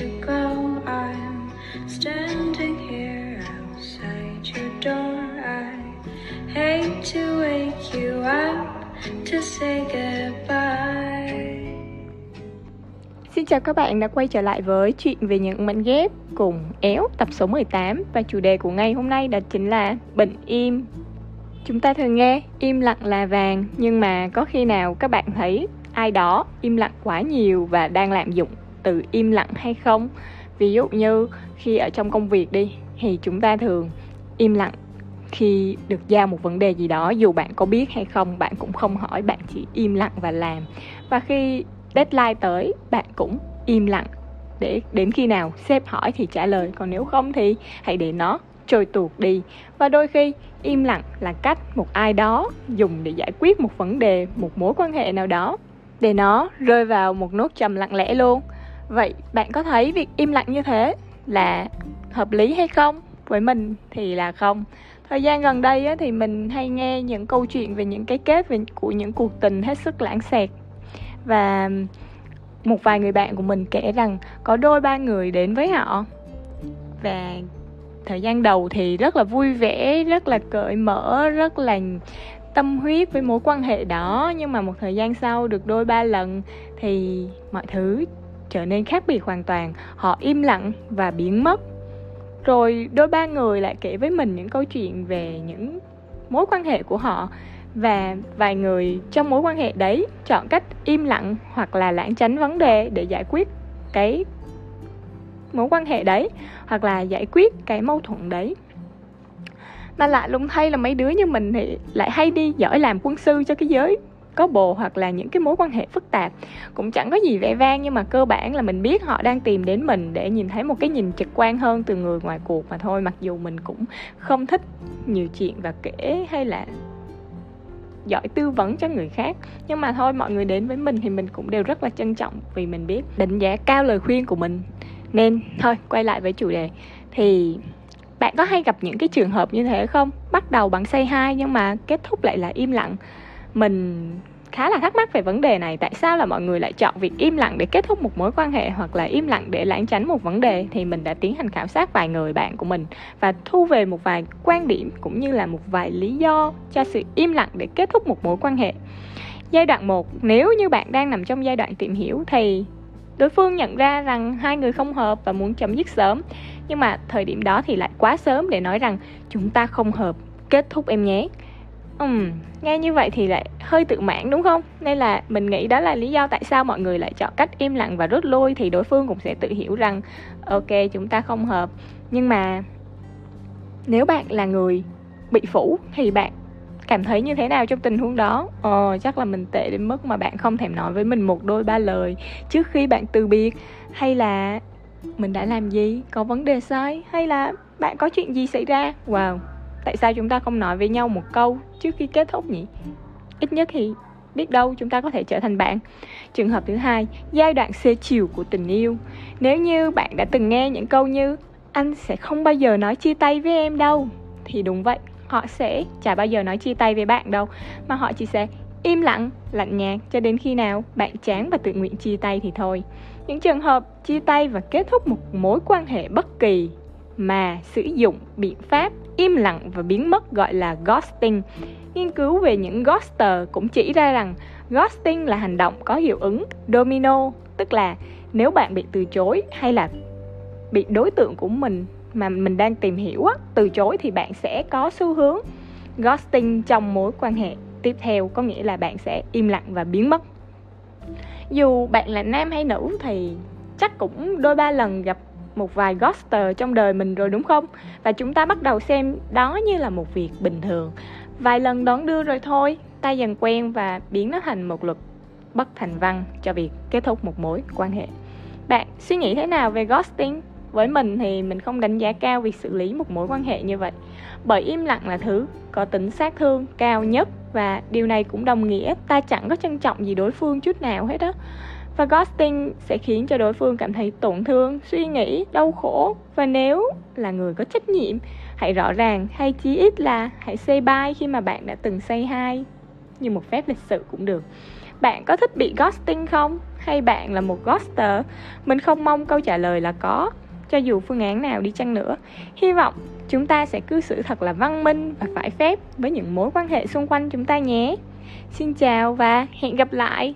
to go. I'm standing here outside your door. I hate to wake you up to say goodbye. Xin chào các bạn đã quay trở lại với chuyện về những mảnh ghép cùng Éo, tập số 18 và chủ đề của ngày hôm nay đó chính là bệnh im. Chúng ta thường nghe, im lặng là vàng, nhưng mà có khi nào các bạn thấy ai đó im lặng quá nhiều và đang lạm dụng từ im lặng hay không? Ví dụ như khi ở trong công việc đi, thì chúng ta thường im lặng khi được giao một vấn đề gì đó, dù bạn có biết hay không, bạn cũng không hỏi, bạn chỉ im lặng và làm. Và khi deadline tới, bạn cũng im lặng để đến khi nào sếp hỏi thì trả lời. Còn nếu không thì hãy để nó trôi tuột đi. Và đôi khi im lặng là cách một ai đó dùng để giải quyết một vấn đề, một mối quan hệ nào đó, để nó rơi vào một nốt trầm lặng lẽ luôn vậy bạn có thấy việc im lặng như thế là hợp lý hay không? Với mình thì là không. Thời gian gần đây á, thì mình hay nghe những câu chuyện về những cái kết về của những cuộc tình hết sức lãng xẹt. Và một vài người bạn của mình kể rằng có đôi ba người đến với họ. Và thời gian đầu thì rất là vui vẻ rất là cởi mở rất là tâm huyết với mối quan hệ đó. Nhưng mà một thời gian sau được đôi ba lần thì mọi thứ trở nên khác biệt hoàn toàn, họ im lặng và biến mất. Rồi đôi ba người lại kể với mình những câu chuyện về những mối quan hệ của họ và vài người trong mối quan hệ đấy chọn cách im lặng hoặc là lãng tránh vấn đề để giải quyết cái mối quan hệ đấy, hoặc là giải quyết cái mâu thuẫn đấy. Mà lạ lùng thay là mấy đứa như mình thì lại hay đi giỏi làm quân sư cho cái giới có bồ hoặc là những cái mối quan hệ phức tạp. Cũng chẳng có gì vẻ vang nhưng mà cơ bản là mình biết họ đang tìm đến mình để nhìn thấy một cái nhìn trực quan hơn từ người ngoài cuộc mà thôi, mặc dù mình cũng không thích nhiều chuyện và kể hay là giỏi tư vấn cho người khác. Nhưng mà thôi, mọi người đến với mình thì mình cũng đều rất là trân trọng vì mình biết đánh giá cao lời khuyên của mình. Nên thôi, quay lại với chủ đề. Thì bạn có hay gặp những cái trường hợp như thế không? Bắt đầu bằng say hai nhưng mà kết thúc lại là im lặng mình khá là thắc mắc về vấn đề này. Tại sao là mọi người lại chọn việc im lặng để kết thúc một mối quan hệ hoặc là im lặng để lãng tránh một vấn đề? Thì mình đã tiến hành khảo sát vài người bạn của mình và thu về một vài quan điểm cũng như là một vài lý do cho sự im lặng để kết thúc một mối quan hệ. Giai đoạn 1 nếu như bạn đang nằm trong giai đoạn tìm hiểu thì đối phương nhận ra rằng hai người không hợp và muốn chấm dứt sớm. Nhưng mà thời điểm đó thì lại quá sớm để nói rằng chúng ta không hợp, kết thúc em nhé. Ừm, nghe như vậy thì lại hơi tự mãn đúng không? Nên là mình nghĩ đó là lý do tại sao mọi người lại chọn cách im lặng và rút lui thì đối phương cũng sẽ tự hiểu rằng ok chúng ta không hợp. Nhưng mà nếu bạn là người bị phủ thì bạn cảm thấy như thế nào trong tình huống đó? Ờ chắc là mình tệ đến mức mà bạn không thèm nói với mình một đôi ba lời trước khi bạn từ biệt hay là mình đã làm gì, có vấn đề sai hay là bạn có chuyện gì xảy ra? Wow, tại sao chúng ta không nói với nhau một câu trước khi kết thúc nhỉ? Ít nhất thì biết đâu chúng ta có thể trở thành bạn. Trường hợp thứ hai, giai đoạn xê chiều của tình yêu. Nếu như bạn đã từng nghe những câu như, anh sẽ không bao giờ nói chia tay với em đâu, thì đúng vậy, họ sẽ chả bao giờ nói chia tay với bạn đâu, mà họ chỉ sẽ im lặng, lạnh nhạt cho đến khi nào bạn chán và tự nguyện chia tay thì thôi. Những trường hợp chia tay và kết thúc một mối quan hệ bất kỳ mà sử dụng biện pháp im lặng và biến mất gọi là ghosting. Nghiên cứu về những ghoster cũng chỉ ra rằng ghosting là hành động có hiệu ứng domino, tức là nếu bạn bị từ chối hay là bị đối tượng của mình mà mình đang tìm hiểu từ chối thì bạn sẽ có xu hướng ghosting trong mối quan hệ tiếp theo có nghĩa là bạn sẽ im lặng và biến mất dù bạn là nam hay nữ thì chắc cũng đôi ba lần gặp một vài ghoster trong đời mình rồi đúng không? Và chúng ta bắt đầu xem đó như là một việc bình thường. Vài lần đón đưa rồi thôi, ta dần quen và biến nó thành một luật bất thành văn cho việc kết thúc một mối quan hệ. Bạn suy nghĩ thế nào về ghosting? Với mình thì mình không đánh giá cao việc xử lý một mối quan hệ như vậy. Bởi im lặng là thứ có tính sát thương cao nhất và điều này cũng đồng nghĩa ta chẳng có trân trọng gì đối phương chút nào hết á và ghosting sẽ khiến cho đối phương cảm thấy tổn thương suy nghĩ đau khổ và nếu là người có trách nhiệm hãy rõ ràng hay chí ít là hãy say bye khi mà bạn đã từng say hai, như một phép lịch sự cũng được bạn có thích bị ghosting không hay bạn là một ghoster? Mình không mong câu trả lời là có, cho dù phương án nào đi chăng nữa. Hy vọng chúng ta sẽ cư xử thật là văn minh và phải phép với những mối quan hệ xung quanh chúng ta nhé. Xin chào và hẹn gặp lại.